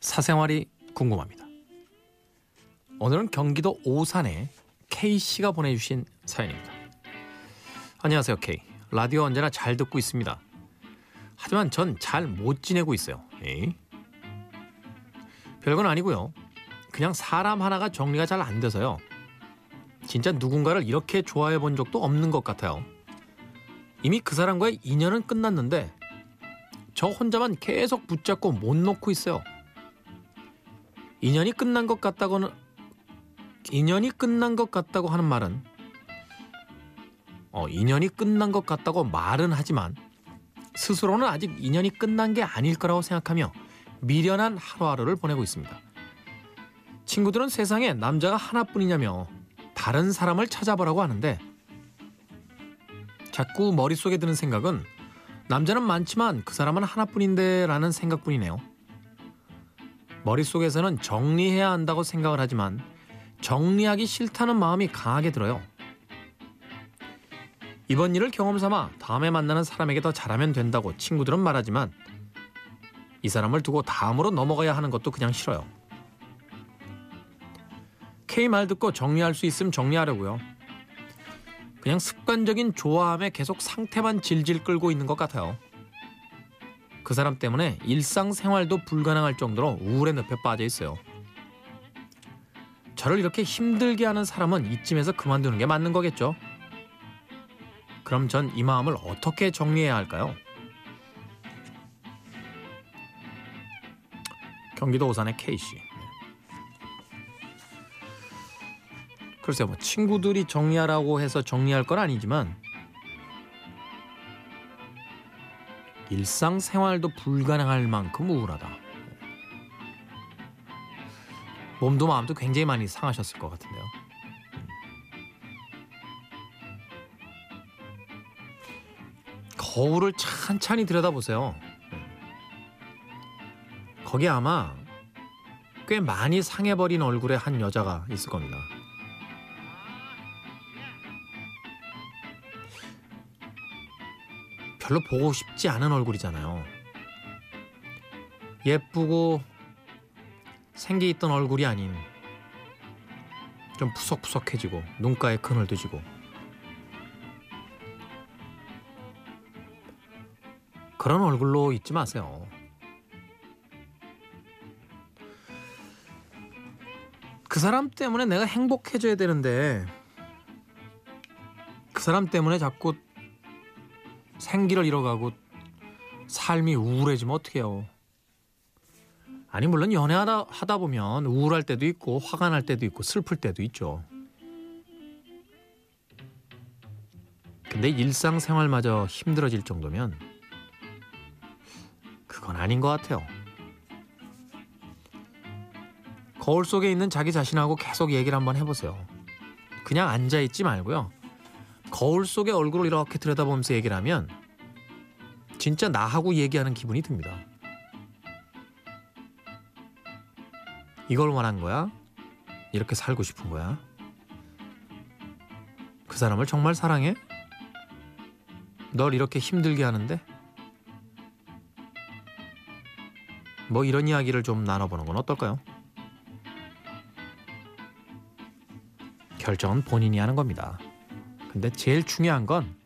사생활이 궁금합니다. 오늘은 경기도 오산에 K 씨가 보내주신 사연입니다. 안녕하세요, K. 라디오 언제나 잘 듣고 있습니다. 하지만 전 잘 못 지내고 있어요. 에이? 별건 아니고요. 그냥 사람 하나가 정리가 잘 안 돼서요. 진짜 누군가를 이렇게 좋아해 본 적도 없는 것 같아요. 이미 그 사람과의 인연은 끝났는데 저 혼자만 계속 붙잡고 못 놓고 있어요. 인연이 끝난 것 같다고는 인연이 끝난 것 같다고 하는 말은 어, 인연이 끝난 것 같다고 말은 하지만 스스로는 아직 인연이 끝난 게 아닐 거라고 생각하며 미련한 하루하루를 보내고 있습니다. 친구들은 세상에 남자가 하나뿐이냐며 다른 사람을 찾아보라고 하는데 자꾸 머릿속에 드는 생각은 남자는 많지만 그 사람은 하나뿐인데 라는 생각뿐이네요. 머릿속에서는 정리해야 한다고 생각을 하지만 정리하기 싫다는 마음이 강하게 들어요. 이번 일을 경험 삼아 다음에 만나는 사람에게 더 잘하면 된다고 친구들은 말하지만 이 사람을 두고 다음으로 넘어가야 하는 것도 그냥 싫어요. K 말 듣고 정리할 수 있으면 정리하려고요. 그냥 습관적인 좋아함에 계속 상태만 질질 끌고 있는 것 같아요. 그 사람 때문에 일상생활도 불가능할 정도로 우울의 늪에 빠져 있어요. 저를 이렇게 힘들게 하는 사람은 이쯤에서 그만두는 게 맞는 거겠죠? 그럼 전 이 마음을 어떻게 정리해야 할까요? 경기도 오산의 K씨. 글쎄요, 뭐 친구들이 정리하라고 해서 정리할 건 아니지만 일상생활도 불가능할 만큼 우울하다. 몸도 마음도 굉장히 많이 상하셨을 것 같은데요. 거울을 찬찬히 들여다보세요. 거기 아마 꽤 많이 상해버린 얼굴의 한 여자가 있을 겁니다. 별로 보고 싶지 않은 얼굴이잖아요. 예쁘고 생기 있던 얼굴이 아닌 좀 푸석푸석해지고 눈가에 그늘도 지고 그런 얼굴로 있지 마세요. 그 사람 때문에 내가 행복해져야 되는데 그 사람 때문에 자꾸 생기를 잃어가고 삶이 우울해지면 어떡해요. 아니 물론 연애하다 하다 보면 우울할 때도 있고 화가 날 때도 있고 슬플 때도 있죠. 근데 일상생활마저 힘들어질 정도면 그건 아닌 것 같아요. 거울 속에 있는 자기 자신하고 계속 얘기를 한번 해보세요. 그냥 앉아있지 말고요. 거울 속의 얼굴을 이렇게 들여다보면서 얘기를 하면 진짜 나하고 얘기하는 기분이 듭니다. 이걸 원한 거야? 이렇게 살고 싶은 거야? 그 사람을 정말 사랑해? 널 이렇게 힘들게 하는데? 뭐 이런 이야기를 좀 나눠보는 건 어떨까요? 결정은 본인이 하는 겁니다. 근데 제일 중요한 건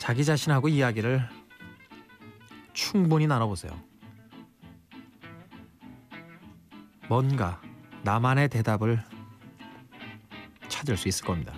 자기 자신하고 이야기를 충분히 나눠보세요. 뭔가 나만의 대답을 찾을 수 있을 겁니다.